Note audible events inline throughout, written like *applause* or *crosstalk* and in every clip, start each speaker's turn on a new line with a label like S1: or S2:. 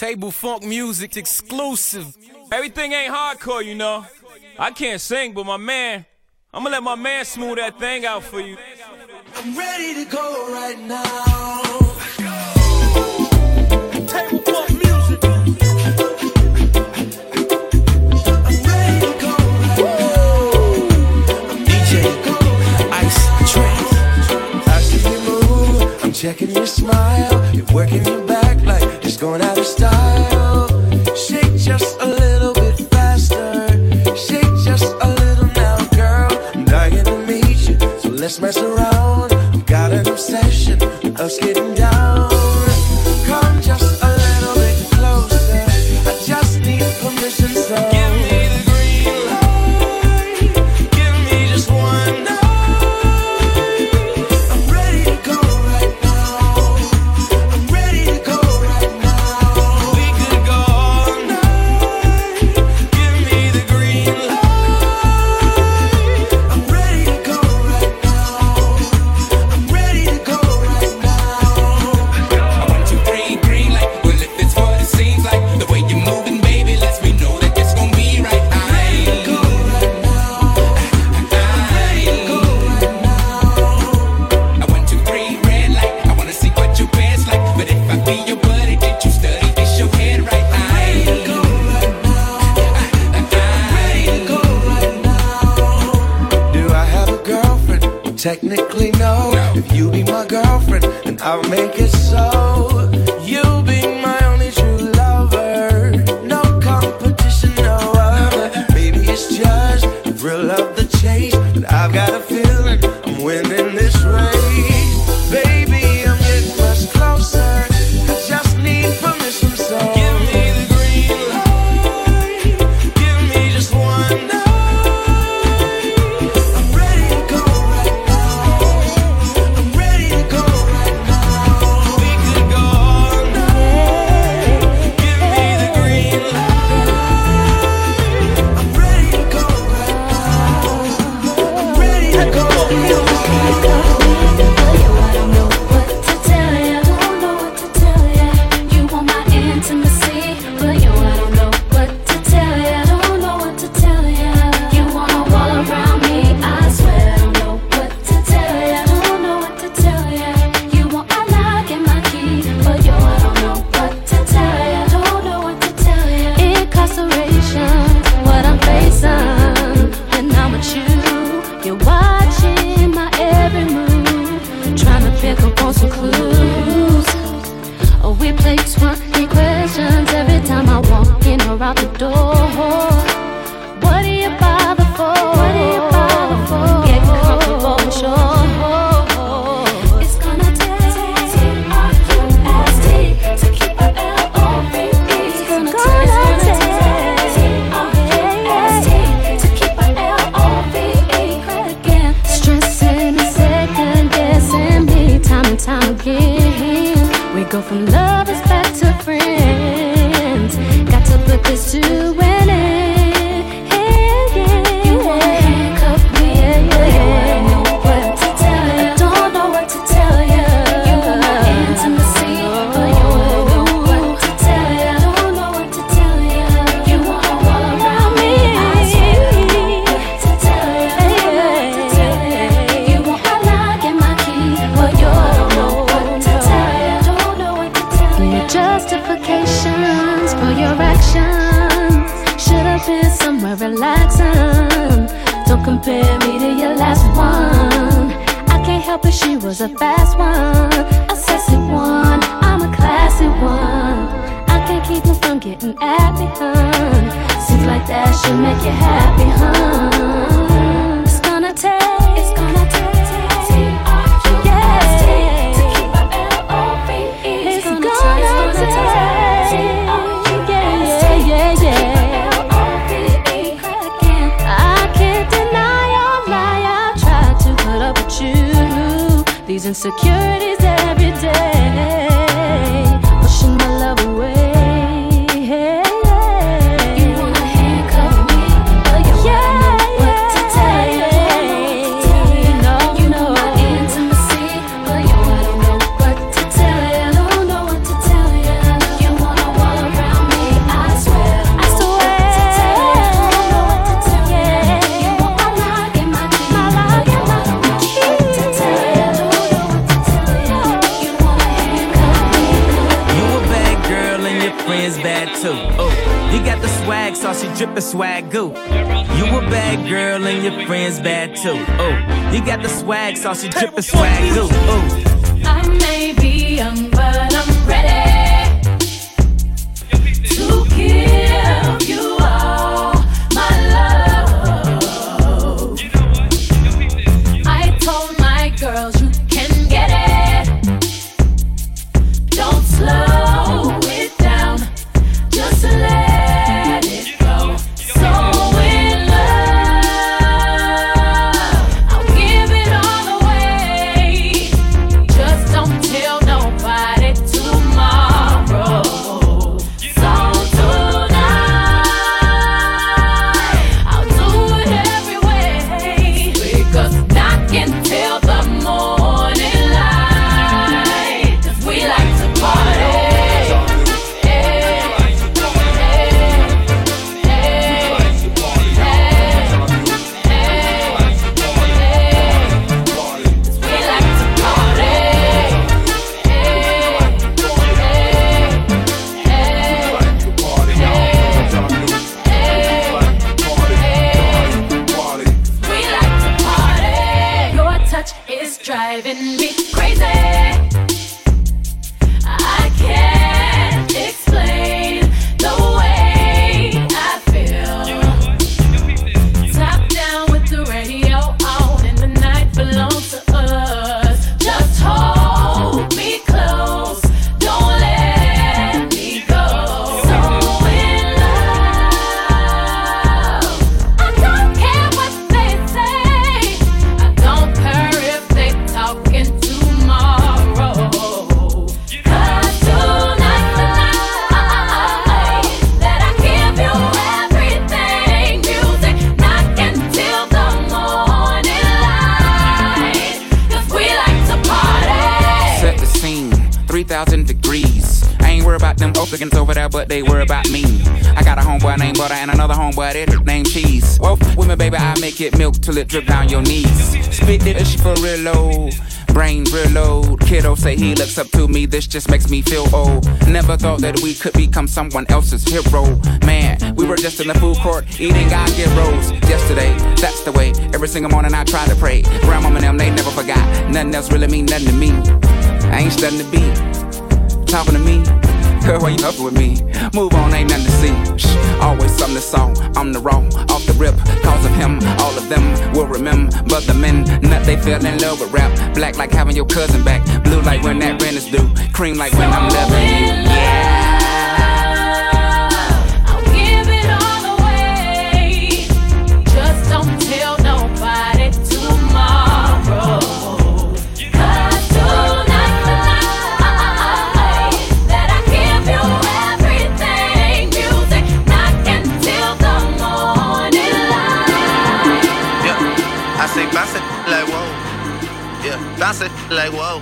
S1: Tablefunk Muzik exclusive. Everything ain't hardcore, you know. I can't sing, but my man, I'm gonna let my man smooth that thing out for you.
S2: I'm ready to go right now. Checking your smile, you're working your going out of style. Shake just a little bit faster. Shake just a little now, girl. I'm dying to meet you, so let's mess around. I've got an obsession with us getting down. chase, and I've got a feeling I'm winning this race, baby. the best one.
S3: So she drippin' swag
S4: 3,000 degrees. I ain't worried about them Oaklands over there, but they worry about me. I got a homeboy named Butter and another homeboy that named Cheese. With me, baby, I make it milk till it drip down your knees. Spit this for real low. Brain real. Kiddo say he looks up to me, this just makes me feel old. Never thought that we could become someone else's hero. Man, we were just in the food court eating God get rolls yesterday. That's the way. Every single morning I try to pray. Grandmama and them, they never forgot. Nothing else really mean nothing to me. I ain't studying to be talking to me. Girl, why you up with me? Move on, ain't nothing to see. Shh, always something to song. I'm the wrong, off the rip. Cause of him, all of them will remember. But the men, nut, they fell in love with rap. Black like having your cousin back. Blue like when that rent is due. Cream like when I'm loving you.
S5: I'll It
S6: like whoa.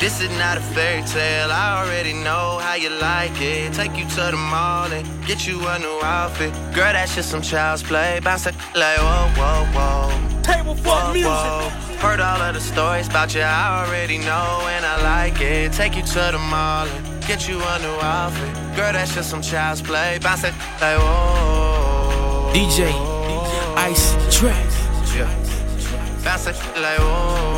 S6: This is not a fairy tale. I already know how you like it. Take you to the mall and get you a new outfit. Girl, that's just some child's play. Bounce it like whoa, whoa, whoa.
S7: Table for
S6: Whoa,
S7: music.
S6: whoa. Heard all of the stories about you, I already know and I like it. Take you to the mall and get you a new outfit. Girl, that's just some child's play. Bounce it like whoa.
S7: DJ, Ice Track.
S6: Yeah. Bounce it like whoa.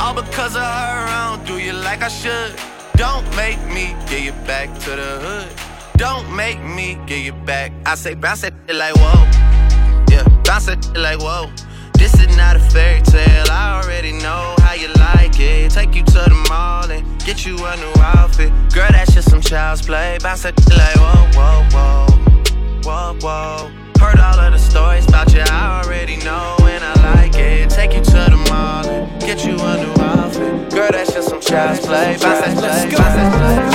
S6: All because of her, I don't do you like I should. Don't make me get you back to the hood. Don't make me get you back. I say bounce that like whoa. Yeah, bounce that like whoa. This is not a fairy tale. I already know how you like it. Take you to the mall and get you a new outfit. Girl, that's just some child's play. Bounce that like whoa, whoa, whoa. Whoa, whoa. Heard all of the stories about you, I already know, and I like it. Take you to the mall and get you a new outfit. Girl, that's just some child's play. Bounce that play, bounce that play,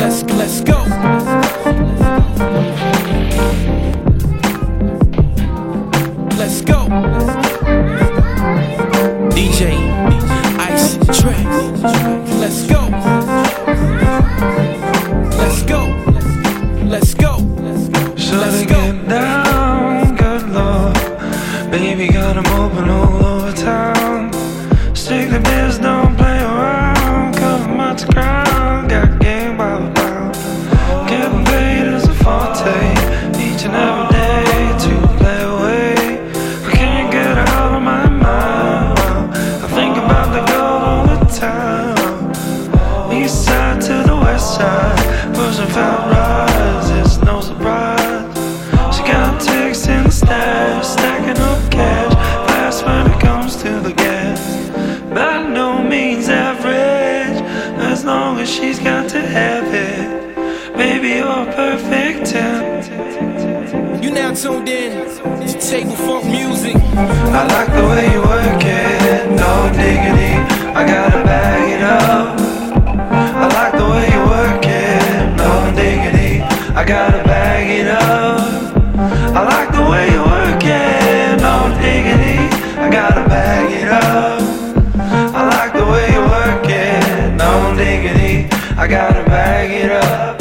S8: Let's, go, let's go. Let's go. DJ, Ice Track. Let's go. Let's go. So Let's go. get down, good love, Baby, got them open all over time. As she's got to have it. Baby, you're perfect 10.
S1: You now tuned in to Tablefunk Muzik.
S8: I like the way you work it, no diggity. I gotta bag it up. I like the way you work it, no diggity. I gotta bag it up. I like the way you I gotta bag it up.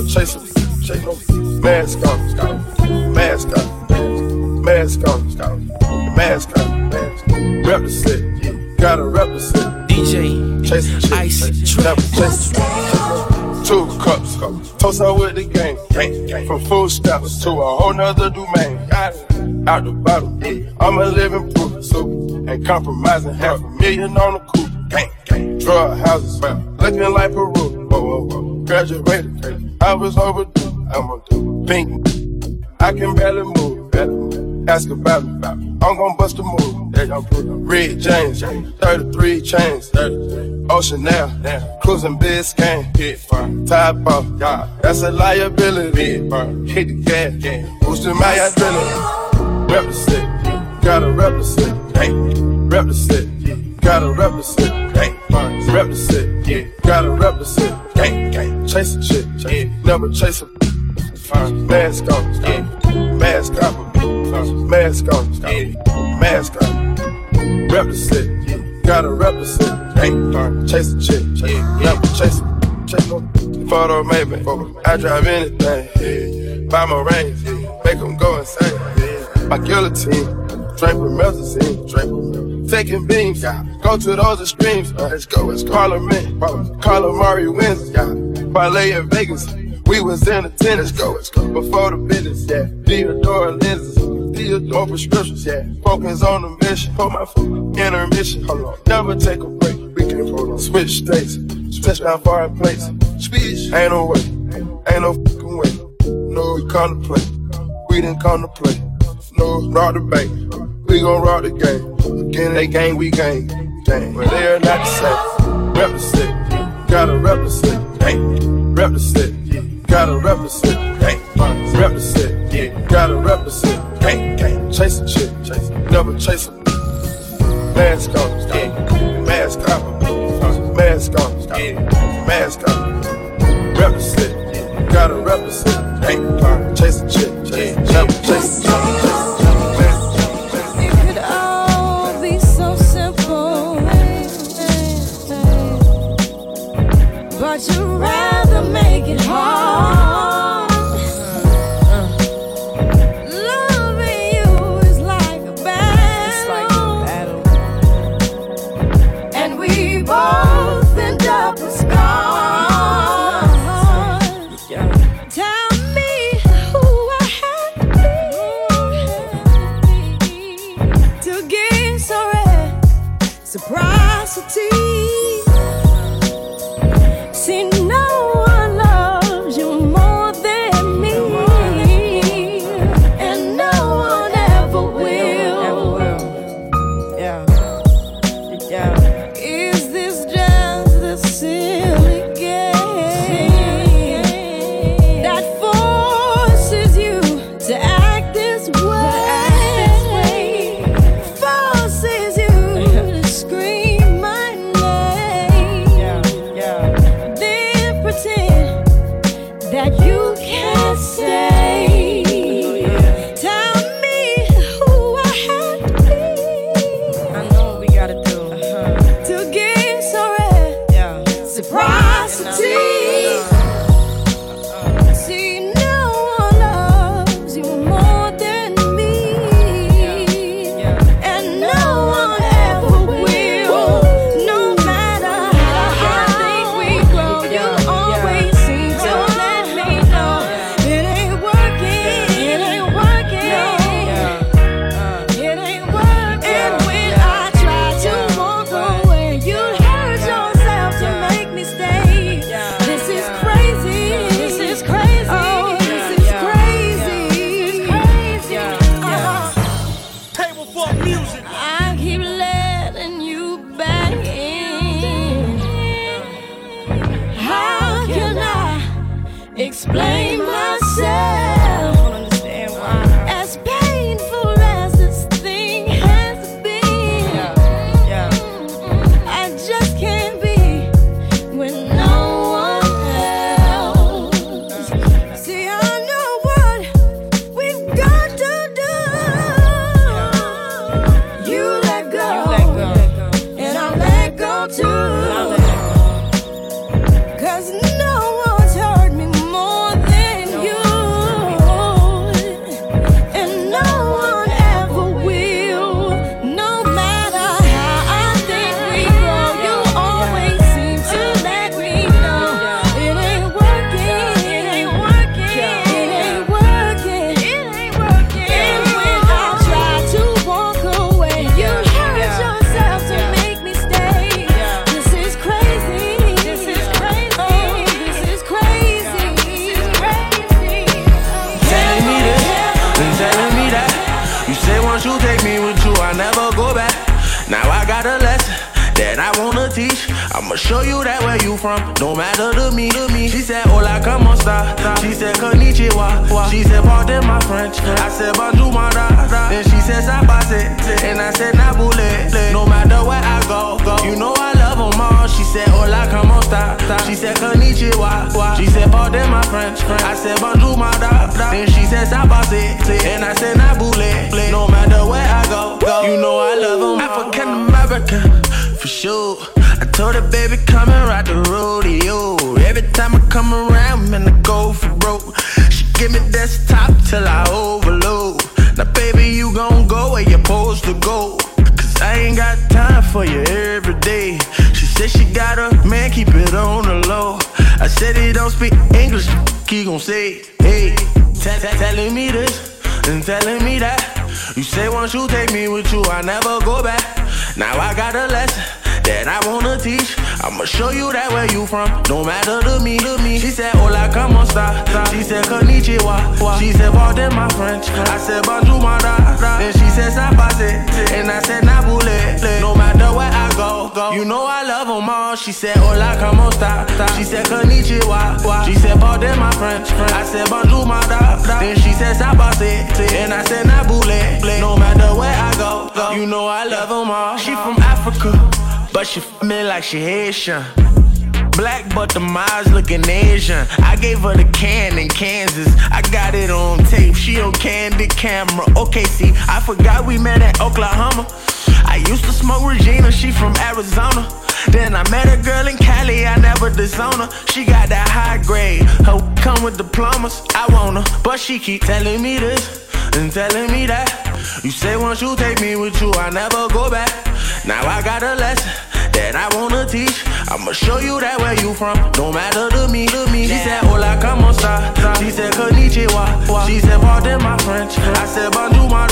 S1: Exclusive.
S9: Never chase it, chase no mask on, mask on, mask on, mask on, represent, gotta represent.
S1: DJ
S9: chick,
S1: Ice
S9: never chase it. Two cups, toast her with the game. From food stamps to a whole nother domain. Out the bottle, I'm a living proof. So ain't compromising half a million on the coupe. Drug houses, looking like Peru. Whoa, whoa, whoa. Graduated, I was overdue. I'm a pink. I can barely move. Ask about me. I'm gon' bust a move. Red James, 33 chains. Ocean now, cruising Biscayne. Hit fire. Top off, that's a liability. Hit the gas, boosting my adrenaline. Represent, gotta represent. Hey, represent, gotta represent. Hey, represent, yeah, gotta represent. Gang, gang, chase a chick, yeah, never chase a. Mask on, yeah, mask on, mask on, yeah, mask on. Represent, yeah, gotta represent. Hey, chase a chick, yeah, never chase a. Chase no photo maybe, I drive anything, yeah. Buy my range, yeah. make 'em go insane, yeah. My guillotine, drink with melazine, drink with Taking beams, yeah. Go to those extremes, uh, let's go, it's Parliament, Calamari wins, yeah. Parlay in Vegas, we was in attendance, go, let's go. Before the business, yeah. Theodore lenses, Theodore prescriptions, yeah. Focus on the mission, put my foot, intermission, hold on. Never take a break, we can hold on. Switch states, touchdown foreign place. Speech, ain't no way, ain't no fucking way. No, we play, we didn't come No, rock the bank, we gon' rock the game. Again, they gang, we gang, gang. But they are not the same. Represent, gotta represent, hey, represent, gotta represent, hey, represent, gotta represent, hey, gang. Chase a chick, chase, never chase a mask on, yeah, mask on, mask on, yeah, mask on. Represent, gotta represent, hey, chase a chick,
S10: said, Konnichiwa. She said, pardon my French. I said, bonjour, my da. Then she said, sabase. And I said, nabule. No matter where I go, go. You know I love them African American, for sure. I told her, baby, come and ride the rodeo. Every time I come around, man, I go for broke. She give me desktop till I overload. Now, baby, you gon' go where you're supposed to go. Cause I ain't got time for you every said she got a man, keep it on the low. I said he don't speak English, he gon' say, hey. Tell- tell- Telling me this and telling me that. You say once you take me with you, I never go back. Now I got a lesson that I wanna teach. I'ma show you that where you from, no matter to me, to me. She said, Hola, como esta? She said, Konnichiwa. She said, pardon my French. I said, bonjour, my da. Then she said, sabase. And I said, nabule. No matter where I go, go. You know I love them all. She said, Hola, como esta? She said, Konnichiwa. She said, pardon my French. I said, bonjour, my da. Then she said, sabase. And I said, nabule. No matter where I go, go. You know I love them all. She from Africa, but she f me like she Haitian. Black, but the eyes looking Asian. I gave her the can in Kansas. I got it on tape. She on candid camera. Okay, see, I forgot we met at Oklahoma. I used to smoke Regina. She from Arizona. Then I met a girl in Cali. I never disown her. She got that high grade. Her come with diplomas. I want her, but she keep telling me this and telling me that. You say once you take me with you, I never go back. Now I got a lesson that I wanna teach. I'ma show you that where you from, no matter to me, to me. She said, Hola, como esta? She said, Konnichiwa. She said, pardon my French. I said, bonjour, my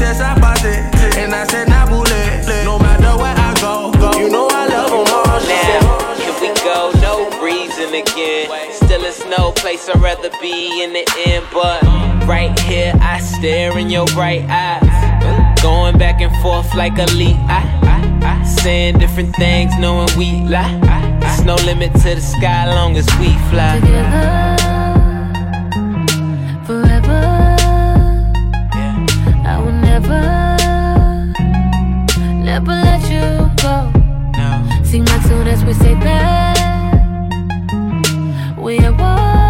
S10: da. And she said. And I said, nabule. No matter where I go, go. You know I love them all.
S11: Now, here we go, no reason again. Still, it's no place I'd rather be in the end, but right here I stare in your bright eyes. Going back and forth like a lead. I, I, I, saying different things, knowing we lie. There's no limit to the sky, long as we fly.
S12: Together, Never, let you go. Seem like soon as we say that, we at war.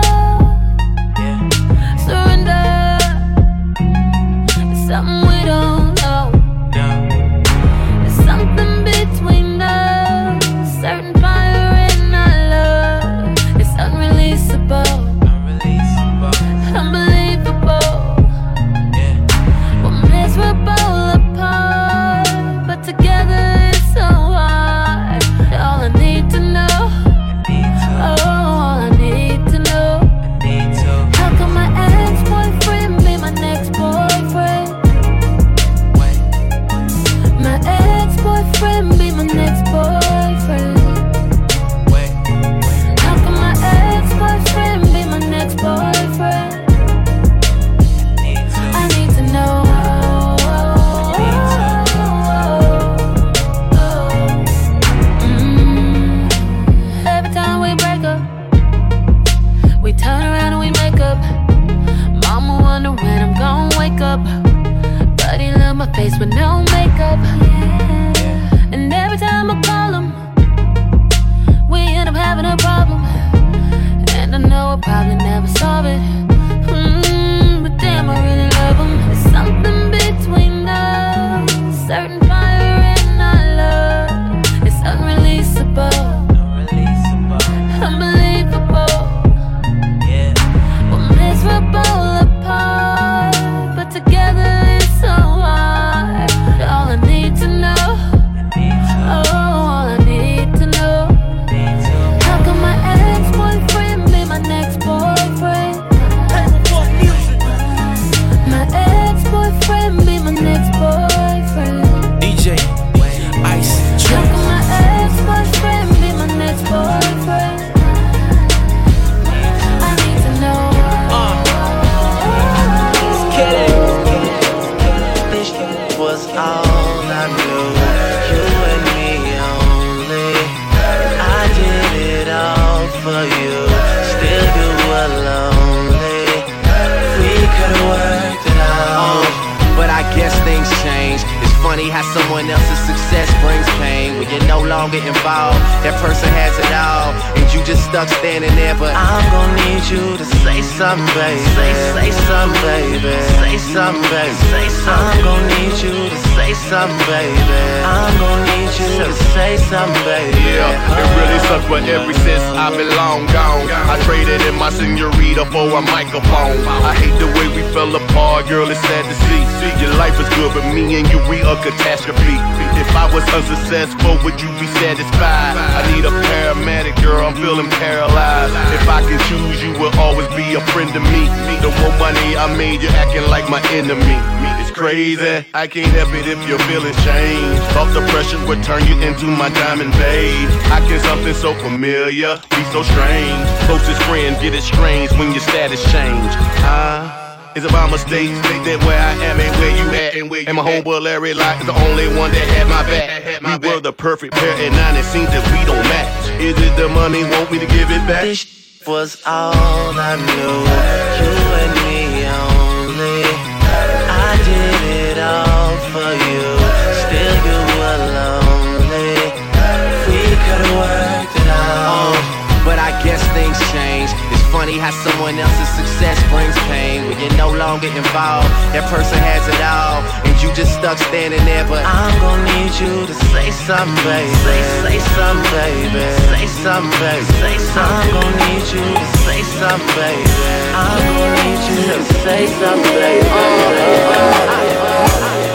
S12: I need
S9: a paramedic, girl. I'm feeling paralyzed. If I can choose, you will always be a friend to me. The more money I made, you're acting like my enemy. It's crazy. I can't help it if your feelings change. Off the pressure would turn you into my diamond babe. I can something so familiar be so strange. Closest friend get it strange when your status change. Ah. It's about mistakes that where I am ain't where you at. And my homeboy Larry Locke is the only one that had my back. We were the perfect pair, and now it seems that we don't match. Is it the money? Want me to give it back?
S6: This was all I knew. You and funny how someone else's success brings pain when you're no longer involved. That person has it all, and you just stuck standing there. But I'm gonna need you to say something, baby. Say, say something, baby. Say something, baby. Say something. I'm gonna need you to say something, baby. I'm gonna need you to say something, baby.
S3: Yeah,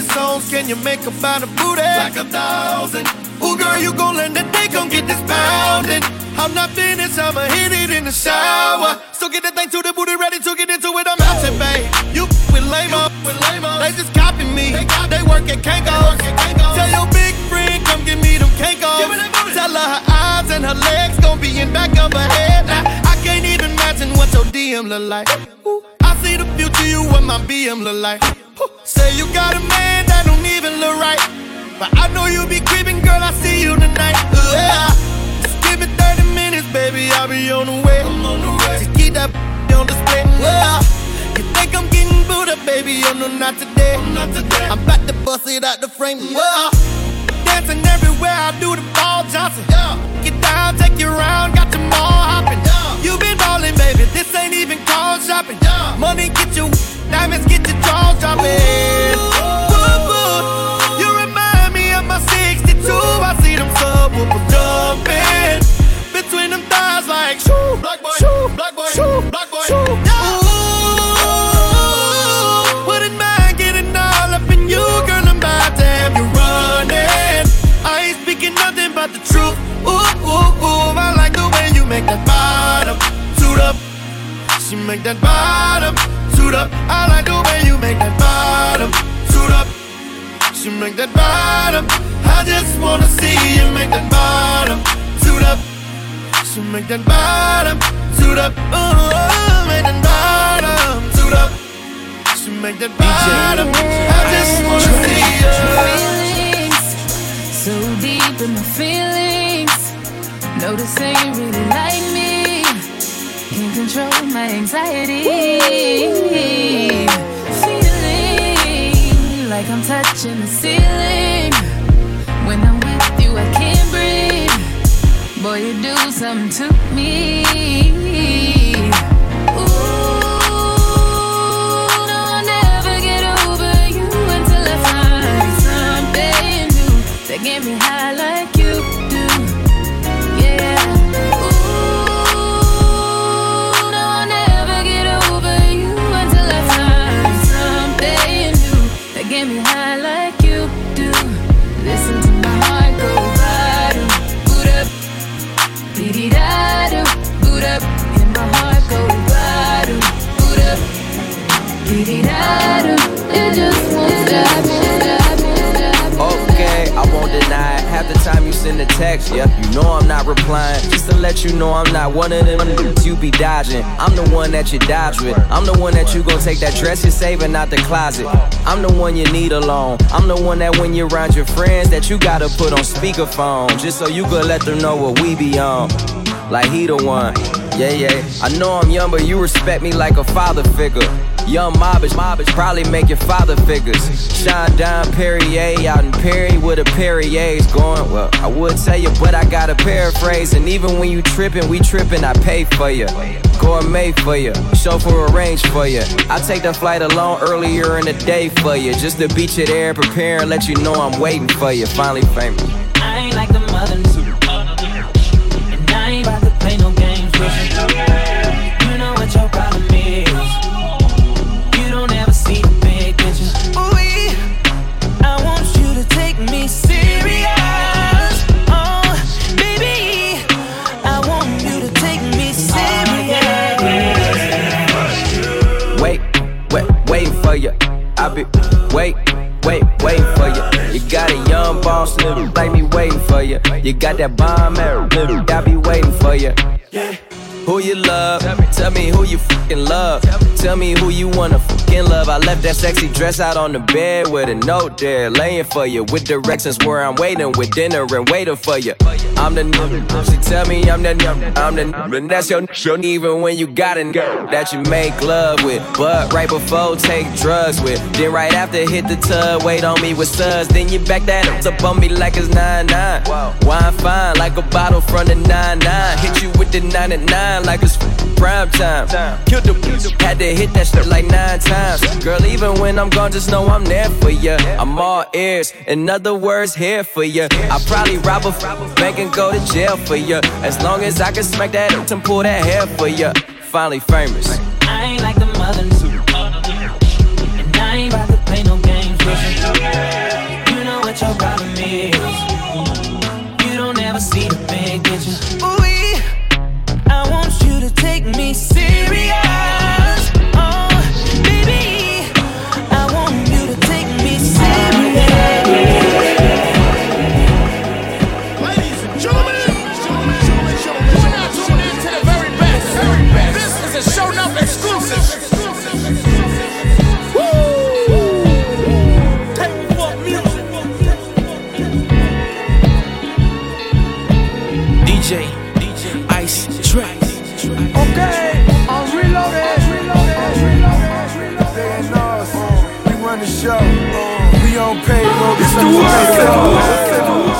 S13: many songs can you make about a booty? Like a thousand. Ooh, girl, you gon' learn that thing gon' get this pounding. I'm not finished, I'ma hit it in the shower. So get that thing to the booty, ready to get into it. I'm out there, babe. You with lame up, with lame up. They just copy me. They, work at Kanko. Tell your big friend, come give me them Kanko. Tell her her eyes and her legs gon' be in back of her head. Now, I can't even imagine what your DM look like. Ooh, you what my BM look like. Say you got a man that don't even look right. But I know you be creeping, girl. I see you tonight. Ooh, yeah. Just give it 30 minutes, baby. I'll be on the way. I'm on the way. Just keep that on display. Yeah. You think I'm getting booed up, baby? Oh no, not today. Oh, not today. I'm about to bust it out the frame. Yeah. Dancing everywhere, I do the ball Johnson. Yeah. Get down, take you around, got your mall hopping. Yeah. You been ballin', baby. This ain't even call shopping. Yeah. Money get you, dropping. You remind me of my 62. I see them jumping between them thighs like shoo, black boy, shoo, black boy, shoo, black boy. Shoo. Ooh, wouldn't mind getting all up in you, girl. I'm about to have you running. I ain't speaking nothing but the truth. Ooh, ooh, ooh. I like the way you make that bottom toot up. She make that bottom toot up. I like the way you make that bottom toot up. She make that bottom. I just wanna see you make that bottom toot up. She make that bottom toot up. Ooh, make that bottom toot up. She make that bottom. I just wanna see you.
S3: Feelings, so deep in my feelings. Notice you really like me. Can't control my anxiety. Like I'm touching the ceiling. When I'm with you, I can't breathe. Boy, you do something to me. Ooh, no, I'll never get over you until I find something new that get me high
S14: one of them you be dodging. I'm the one that you dodge with. I'm the one that you gon' take that dress you're saving out the closet. I'm the one you need alone. I'm the one that when you're around your friends that you gotta put on speakerphone. Just so you could let them know what we be on. like he the one. Yeah, yeah. I know I'm young, but you respect me like a father figure. Young mobbish, mobbish, probably make your father figures. Shine down Perrier out in Perry with a Perrier's going. Well, I would tell you, but I gotta paraphrase. And even when you trippin', we trippin', I pay for you. Gourmet for you, chauffeur arrange for you. I take the flight alone earlier in the day for you. Just to beat you there, prepare and let you know I'm waiting for you. Finally famous.
S15: I ain't like the
S14: wait, wait, waiting for you. You got a young boss little me waiting for you. You got that bomb arrow, little I be waiting for you. Who you love? Tell me who you fucking love. Tell me who you wanna fucking love. I left that sexy dress out on the bed with a note there, laying for you. With directions where I'm waiting, with dinner and waiting for you. I'm the nigga. She tell me I'm the nigga. I'm the nigga. And that's your nigga. Even when you got a nigga that you make love with. But right before, take drugs with. Then right after, hit the tub, wait on me with suds. Then you back that up on me like it's 9-9. Wine fine like a bottle from the 9-9. Hit you with the 99 like it's prime time. Killed the had to hit that shit like nine times. Girl, even when I'm gone, just know I'm there for ya. I'm all ears, in other words, here for ya. I probably rob a bank and go to jail for ya. As long as I can smack that and pull that hair for ya. Finally famous.
S15: I ain't like the mothers.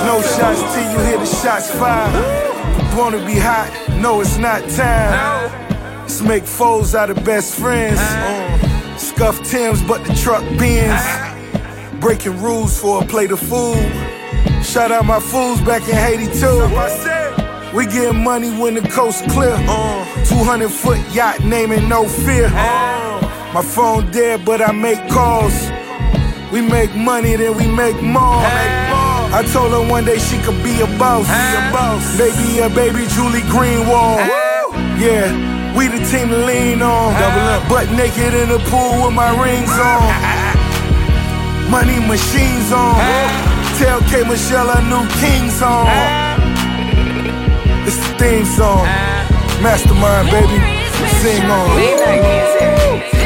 S15: No
S16: shots till you hear the shots fired. Wanna be hot? No, it's not time. Let's make foes out of best friends. Scuff Tims, but the truck bends. Breaking rules for a plate of food. Shout out my fools back in Haiti too. We getting money when the coast clear. 200 foot yacht naming no fear. My phone dead, but I make calls. We make money, then we make more. I told her one day she could be a boss. Baby, yeah, baby, Julie Greenwald. Yeah, we the team to lean on. Double up. Butt naked in the pool with my rings on. *laughs* Money machines on. Tell K Michelle a new King's on. It's the theme song. Mastermind, baby. Sing on.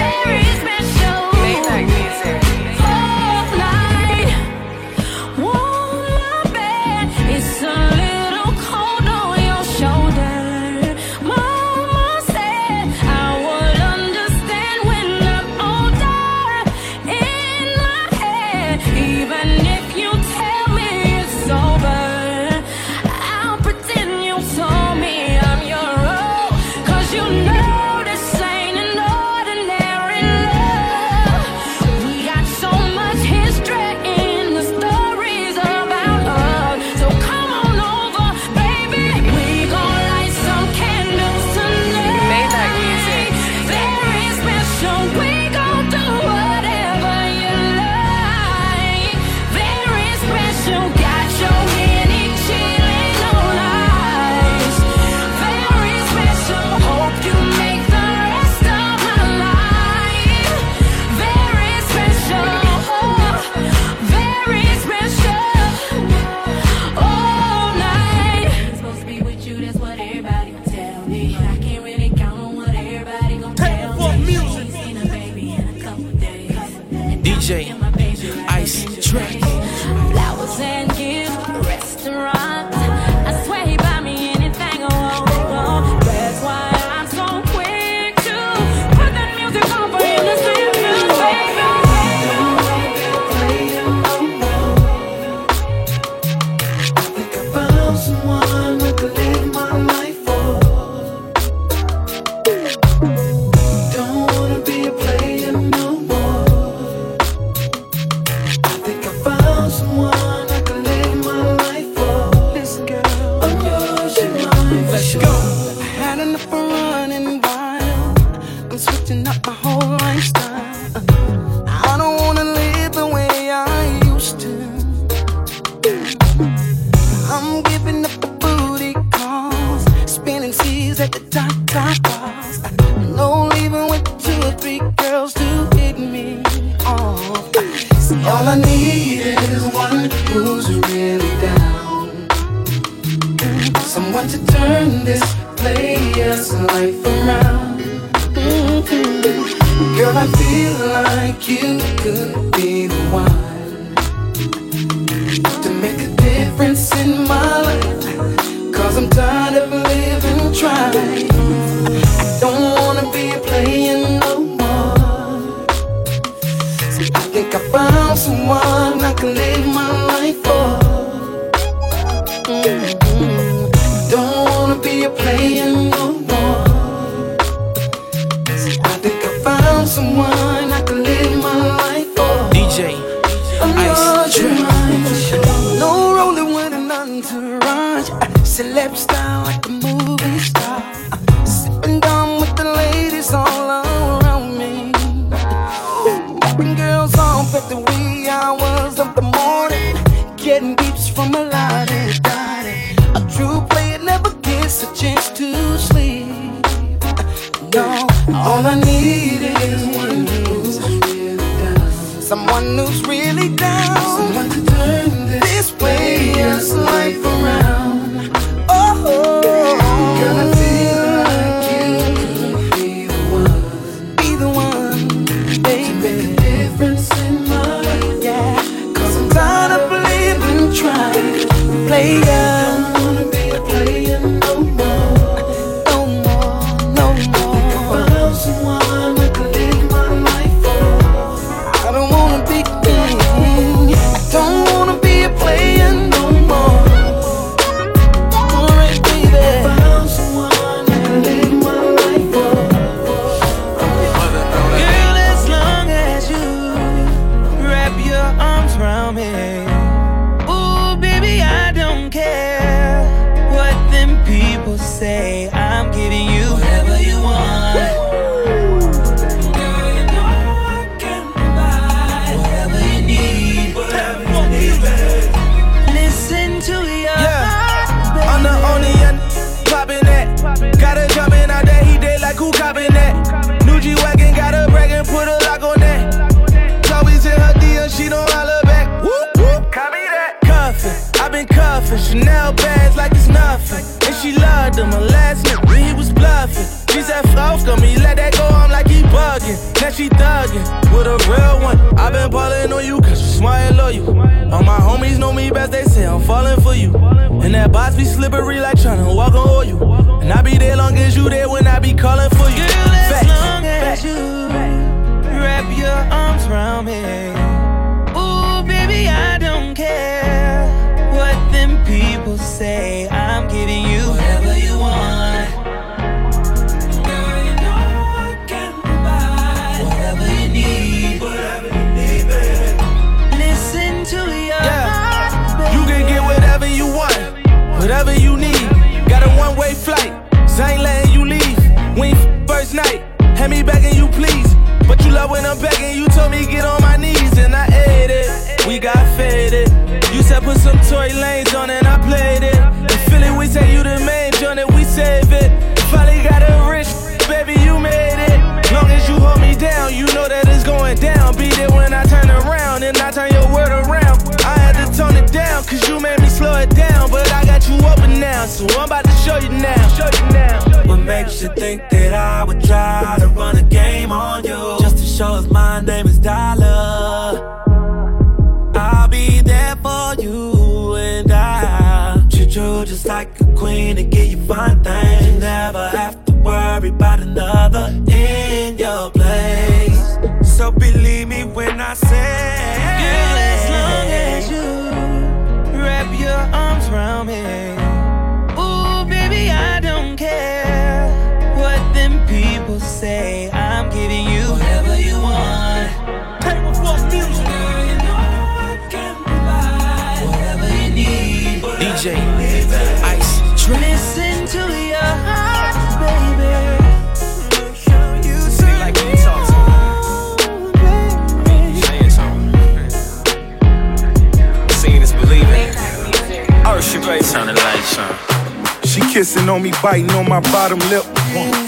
S2: DJ. Ice
S17: track. Celeb style like a movie star. Sipping down with the ladies all around me. Popping girls off at the wee hours of the morning. Getting beeps from a lot of daddy. A true player never gets a chance to sleep. No, all I need is one who's down. Someone who's really
S18: Now with a real one. i been ballin' on you, cause you smart and loyal. All my homies know me best, they say I'm falling for you. And that box be slippery like tryna walk on oil. And I be there long as you there when I be calling for you.
S15: Girl, as
S18: Facts.
S15: long as you wrap your arms around me. Ooh, baby, I don't care what them people say. I'm giving you
S18: so I ain't letting you leave. We first night, had me begging you please. But you love when I'm begging, you told me get on my knees, and I ate it. We got faded. You said put some toy Lanes on, and I played it. In Philly, we say you the main joint, and we save it. Finally got a rich, baby, you made it. Long as you hold me down, you know that it's going down. Be there when I turn around, and I turn your word around. I had to tone it down, cause you made me slow it down. But I got you open now, so I'm about to show you now. Show you now.
S2: What makes you think that I would try to run a game on you? Just to show us my name is Dollar. I'll be there for you and I treat you just like a queen and give you fine things. You never have to worry about another in your place. So believe me when I say,
S15: around me. Ooh, baby, I don't care what them people say. I'm giving you whatever you want.
S2: music.
S15: Girl, you
S16: on me, biting on my bottom lip.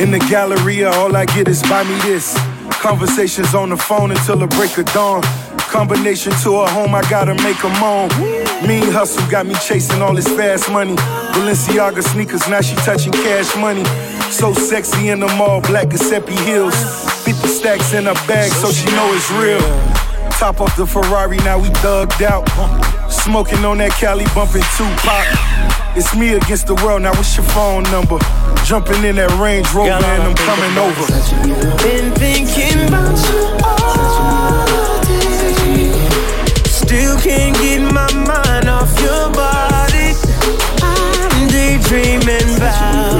S16: In the Galleria, all I get is buy me this. Conversations on the phone until the break of dawn. Combination to a home, I gotta make a moan. Mean hustle got me chasing all this fast money. Balenciaga sneakers, now she touching cash money. So sexy in the mall, black Giuseppe heels. 50 stacks in her bag, so she know it's real. Top off the Ferrari, now we thugged out. Smoking on that Cali, bumping Tupac. It's me against the world, now what's your phone number? Jumping in that Range Rover and I'm coming over.
S19: Been thinking about you all day. Still can't get my mind off your body. I'm daydreaming about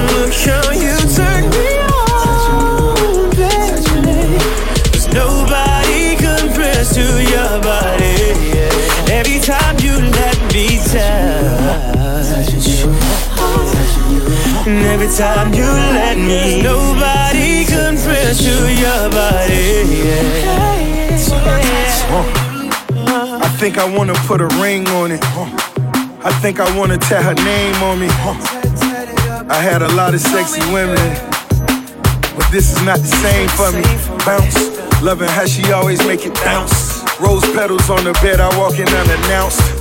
S19: and every time you let me, nobody compares to your body. yeah.
S16: I think I wanna put a ring on it. I think I wanna tell her name on me. I had a lot of sexy women, but this is not the same for me. Bounce, loving how she always make it bounce. Rose petals on the bed, I walk in unannounced.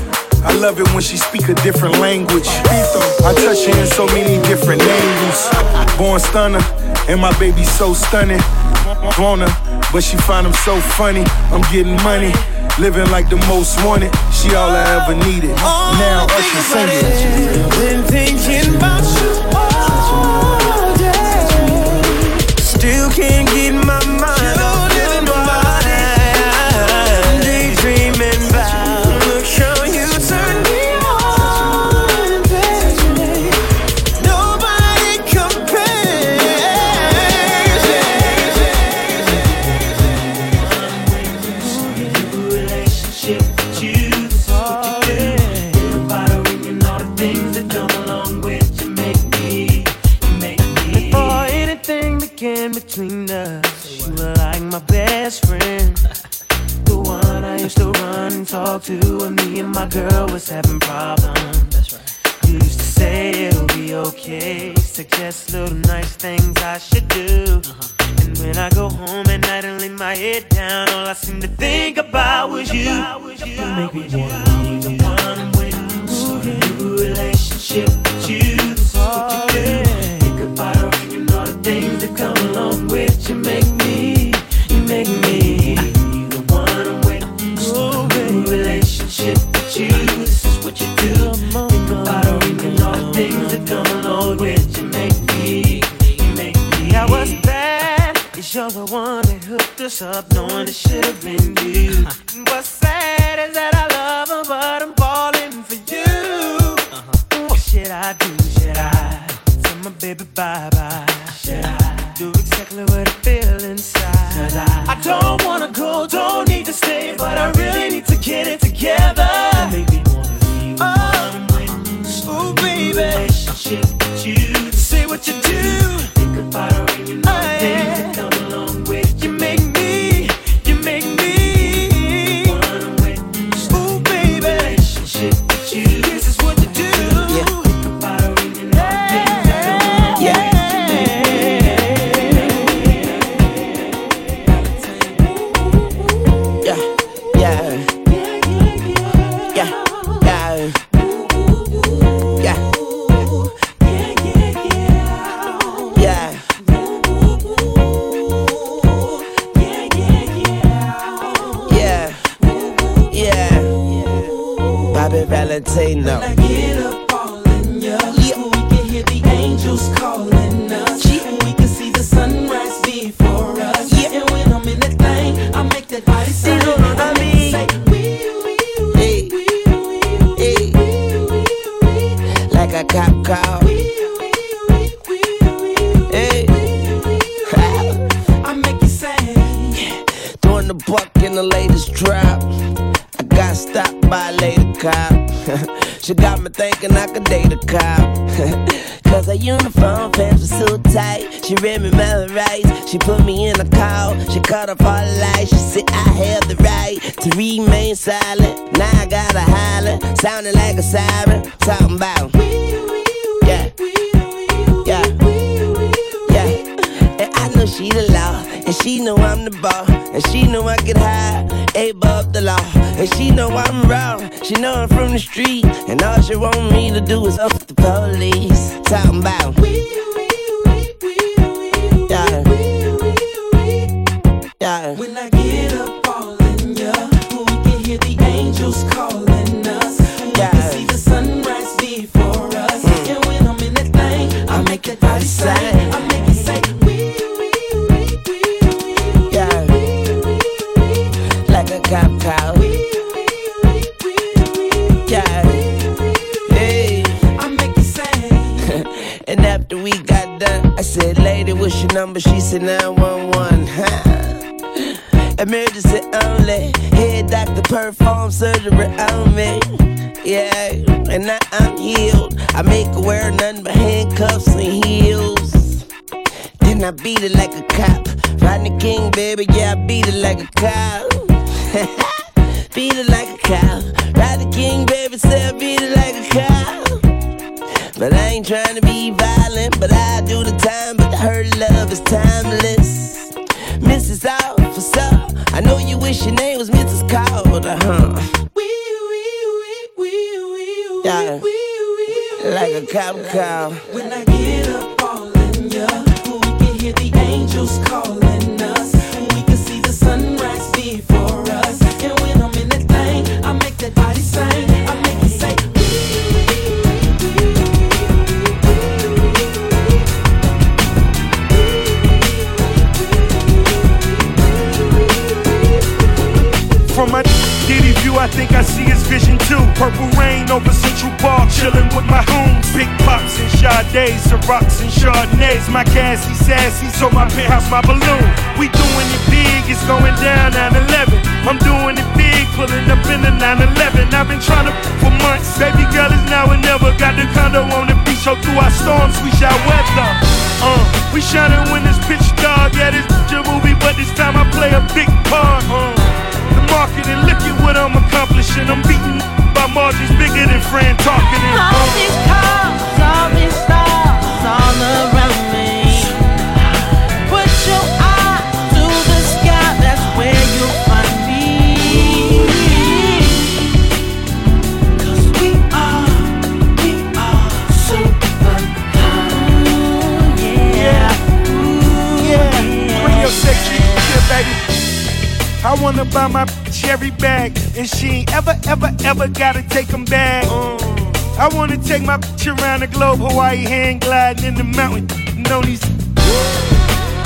S16: I love it when she speak a different language. I touch her in so many different angles. Born stunner, and my baby so stunning. Her, but she find him so funny. I'm getting money, living like the most wanted. She all I ever needed. Now Usher sing it.
S19: Been thinking about was having problems. That's right. You used to say it'll be okay. Suggest little nice things I should do. Uh-huh. And when I go home at night and lay my head down, all I seem to think about was you. You make me wanna leave the one with
S20: Start a new relationship with you. This is what you do. That
S19: up, knowing it should have been you. What's sad is that I love her, but I'm falling for you. What should I do? Should I tell my baby bye bye? Should I do exactly what I feel inside? Cause I, I don't wanna go, don't need to stay, but I really need to get it together. Oh, ooh, baby. Say Yeah.
S20: When I get up all in ya, we can hear the angels calling us. We can see the sunrise before us. Hmm. And when I'm in that thing, I make that body
S19: sing. I
S20: make it say,
S19: Yeah. We, we, we,
S21: we, like a cop car. Yeah. Hey.
S19: I make it sing. *laughs*
S21: and after we got done, I said, Lady, what's your number? She said, 911. Perform surgery on me. Yeah, and now I'm healed. I make her wear nothing but handcuffs and heels. Then I beat it like a cop. Rodney King, baby, yeah, I beat it like a cop. *laughs* beat it like a cop. Rodney King, baby, say I beat it like a cop. But I ain't trying to be violent, but I do the time. But her love is timeless. Mrs. Officer, I know you wish your name was Mrs. Carter, huh? Yeah, like a cop car.
S19: When I get up all in ya, we can hear the angels calling I
S16: think I see his vision too. Purple rain over Central Park, chilling with my homes. Big pops and Sade, Cirocs and Chardonnays. My gassy, sassy, so my penthouse, my balloon. We doing it big, it's going down 9-11. I'm doing it big, pulling up in the 9-11. I've been trying to for months. Baby girl is now or never. Got the condo on the beach, so through our storms, we shall weather. Uh, we shining when it's pitch dark. Yeah, this a movie, but this time I play a big part. Uh, market and look at what I'm accomplishing. I'm beating by margins bigger than Fran talking.
S22: All these cars, all these stars, all around
S16: I wanna buy my cherry bag, and she ain't ever, ever, ever gotta take 'em back. Mm. I wanna take my bitch around the globe, Hawaii hand gliding in the mountain. And on these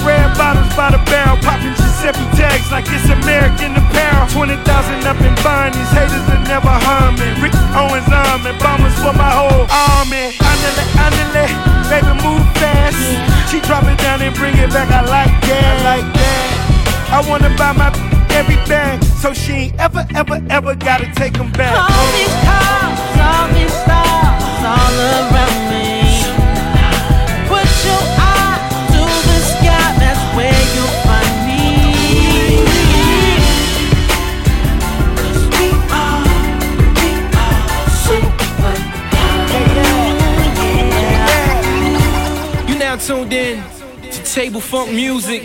S16: red bottles by the barrel, popping Giuseppe tags like it's American apparel. 20,000 up and buying these haters that never harm me. Rick Owens arm and bombers for my whole army. Andale, andale, baby move fast. She drop it down and bring it back, I like that. I like that. I wanna buy my everything, so she ain't ever, ever, ever gotta take 'em back.
S22: All these cars, all these stars, all around me. Put your eye to the sky, that's where you'll find me. 'Cause we are, we are super
S1: You now tuned in to Tablefunk Muzik.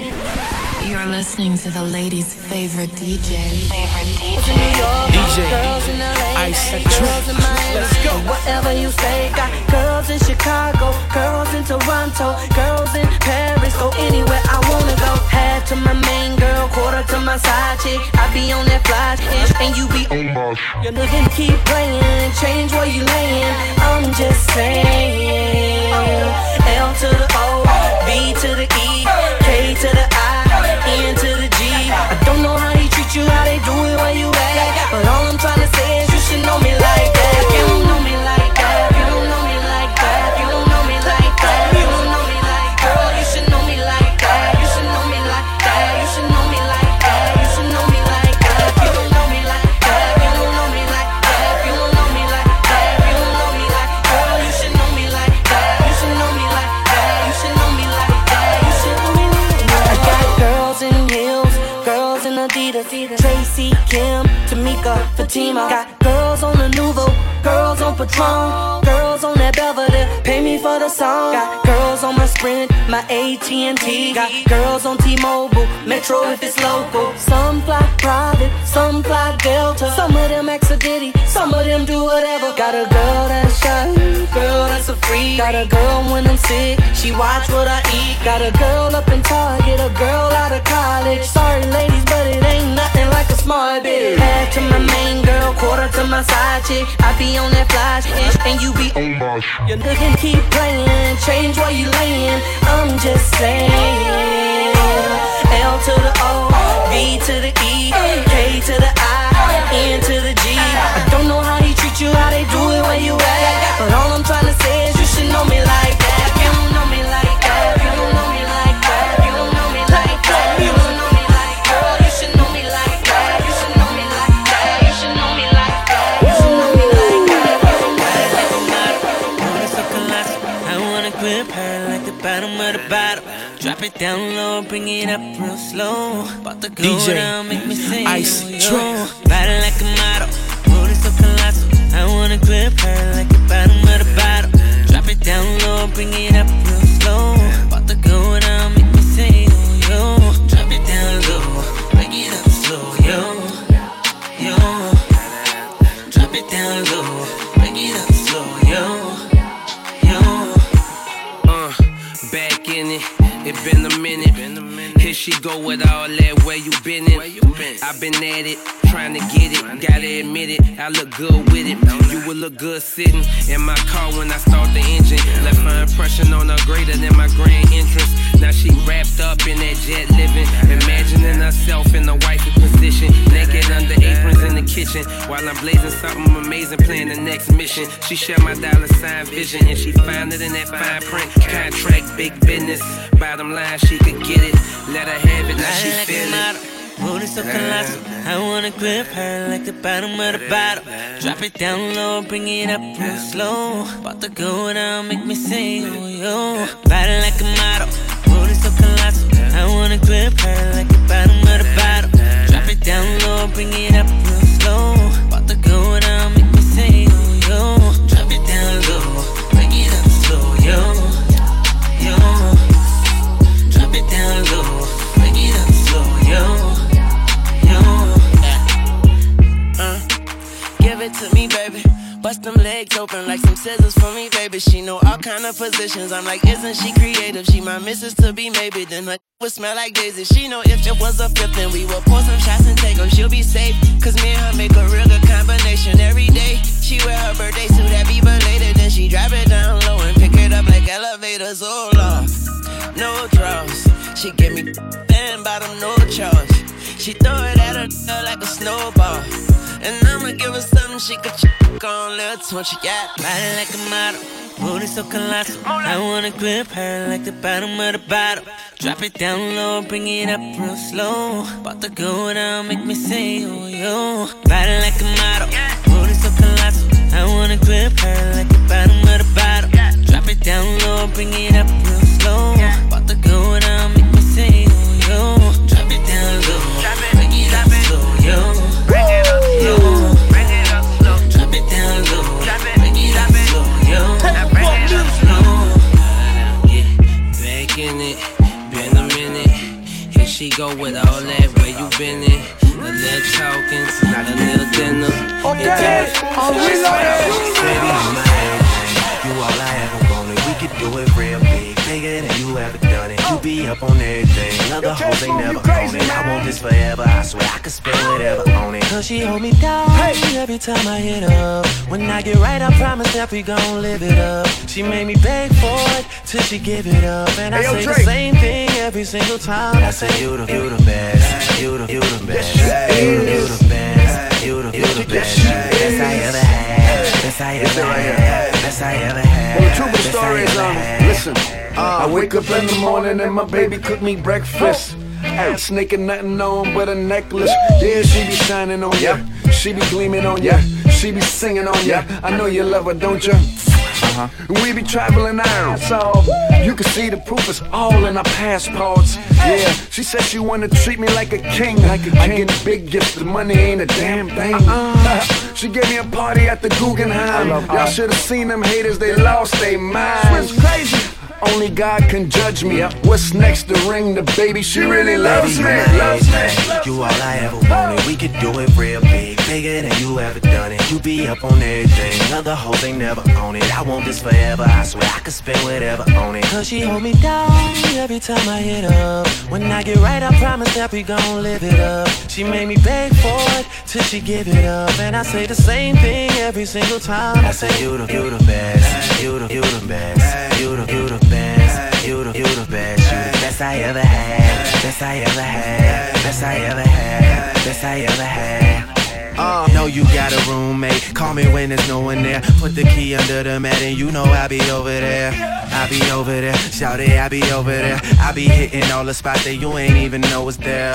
S3: You're listening to the ladies' favorite DJ. Favorite
S1: DJ
S22: Girls in LA,
S1: Ice
S22: girls in Miami,
S1: Let's go.
S22: whatever you say. Got girls in Chicago, girls in Toronto, girls in Paris. Go anywhere I wanna go. Half to my main girl, quarter to my side chick. I be on that fly ish, and you be on my You nigga keep playing, change where you laying. I'm just saying. L to the O, B to the E, K to the I, N to the G. I don't know how they treat you, how they do it where you at. But all I'm trying to say is you should know me like Tamika, Got girls on the Nuvo, girls on Patron, girls on that Belvedere. Pay me for the song. Got girls on my Sprint, my AT&T. Got girls on T-Mobile, Metro if it's local. Some fly private, some fly Delta. Some of them ex a Diddy, some of them do whatever. Got a girl that's shy, girl that's a freak. Got a girl when I'm sick, she watch what I eat. Got a girl up in Target, a girl out of college. Sorry ladies, but it ain't nothing like a smart bitch. Half to my main girl, quarter to my side chick. I be on that fly shit, and you be on my shit. You and keep playing, change where you laying. I'm just saying. L to the O, V to the E, K to the I, N to the G. I don't know how they treat you, how they do it where you at. But all I'm trying to say is you should know me like
S15: it down low, bring it up real slow. About to go
S7: DJ
S15: down, make me sing.
S7: Ice
S15: yo,
S7: Trace.
S15: yo. Body like a model. So colossal. I wanna grip her like the bottom of the bottle. Drop it down low, bring it up real slow.
S12: With all that. Where you been in? i been at it, trying to get it. Gotta admit it, I look good with it. You would look good sitting in my car when I start the engine. Left my impression on her greater than my grand entrance. Now she wrapped up in that jet living, imagining herself in the wifey position, naked under aprons in the kitchen, while I'm blazing something amazing, playing the next mission. She share my dollar sign vision, and she found it in that fine print. Contract, big business. Bottom line, she could get it. Let her have it, now she
S15: like
S12: feel it.
S15: Booty so colossal. I wanna grip her like the bottom of the bottle. Drop it down low, bring it up real slow. About to go down, make me say, oh yo. Body like a model. So colossal. I wanna grip her like the bottom of the bottle. Drop it down low, bring it up real slow. About to go down, make me say, oh yo. Drop it down low, bring it up slow, yo. Yo. Drop it down low, bring it up slow, yo. Yo.
S21: Uh, give it to me, baby. Bust them legs open like some scissors for me, baby. She know all kind of positions. I'm like, isn't she creative? She my missus to be, maybe. Then her would smell like daisy. She know if it was a fifth, then we would pour some shots and take take 'em. She'll be safe, cause me and her make a real good combination every day. She wear her birthday suit, be belated. Then she drop it down low and pick it up like elevators. Oh, Lord. No draws. She give me *laughs* bottom, no charge. She throw it at her like a snowball. And I'ma give her something she could check on little when she got
S15: Body like a model, booty so colossal. I wanna grip her like the bottom of the bottle. Drop it down low, bring it up real slow. About to go down, make me say, oh yo. Body like a model, booty so colossal. I wanna grip her like the bottom of the bottle. Drop it down low, bring it up real slow. About to go down, make me say, oh yo. Bring it up slow. Drop it down low,
S12: it,
S15: up slow, slow.
S12: It. Here she go with all that. Where you been? A little talking, a little dinner.
S2: Okay, I'm a You all I ever could do it real big, bigger than you ever done it. You be up on everything. Other hoes ain't never on it. I want this forever. I swear I could spend whatever on it.
S21: Cause she hold me down every time I hit up. When I get right, I promise that we gon' live it up. She made me beg for it till she give it up. And I
S2: Hey, yo,
S21: say
S2: Drake.
S21: the same thing every single time. I say you the, you the best, you the, you the best, you the, you the best, you the, you the best, best I ever had, best I ever had, best I ever had.
S16: Well, the truth of the story is, um, listen, I wake up in the morning and my baby cook me breakfast. Ain't snaking nothing on but a necklace. Yeah, she be shining on ya. She be gleaming on ya. She be singing on ya. I know you love her, don't ya? Uh-huh. We be traveling out, so you can see the proof is all in our passports. Yeah,
S23: She said she wanna treat me like a king. Like a king. I get big gifts, the money ain't a damn thing. Uh-uh. *laughs* she gave me a party at the Guggenheim. Y'all should've seen them haters, they lost their minds. Switch crazy. Only God can judge me. What's next to ring the baby? She really loves me.
S6: Baby, you my
S23: Loves me.
S6: You all I ever wanted. We could do it real big, bigger than you ever done it. You be up on everything. Other whole thing never on it. I want this forever. I swear I could spend whatever on it.
S24: Cause she hold me down every time I hit up. When I get right, I promise that we gon' live it up. She made me beg for it till she give it up. And I say the same thing every single time.
S6: I say you the, you the best, you the, you the best, you the, you the best, you the, you the best, you the best I ever had, best I ever had, best I ever had, best I ever had. Uh, know you got a roommate. Call me when there's no one there. Put the key under the mat and you know I'll be over there. I'll be over there. Shout it, I'll be over there. I'll be hitting all the spots that you ain't even know was there.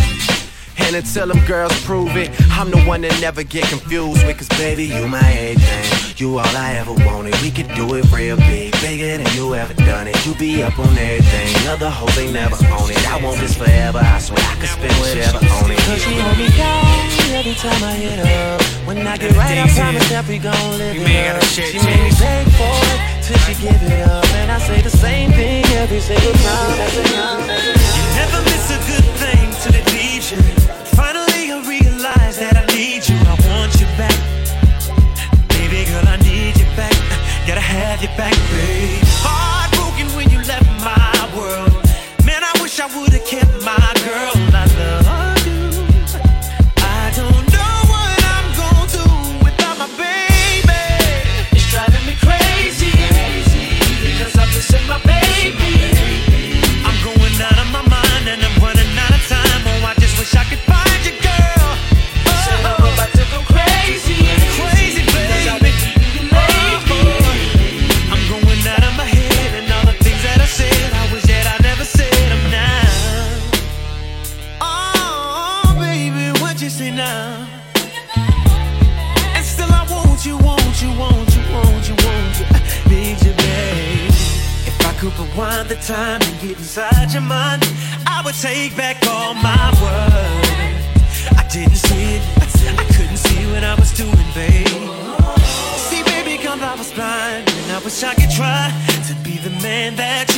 S6: And until them girls prove it, I'm the one that never get confused with. Cause baby, you my everything. You all I ever wanted. We could do it real big, bigger than you ever done it. You be up on everything. Other hoes ain't never on it. I want this forever. I swear I could spend whatever on it.
S24: Cause she hold me down every time I hit up. When I get right, I promise that we gon' live it up. She made me beg for it till she give it up. And I say the same thing every single time. Every time, every time.
S19: Never miss a good thing till it leaves you. Finally, I that I need you. I want you back. Baby girl, I need you back. Gotta have you back, babe. Take back all my words. I didn't see it, I couldn't see what I was doing, babe. See, baby, come I was blind, and I wish I could try to be the man
S7: that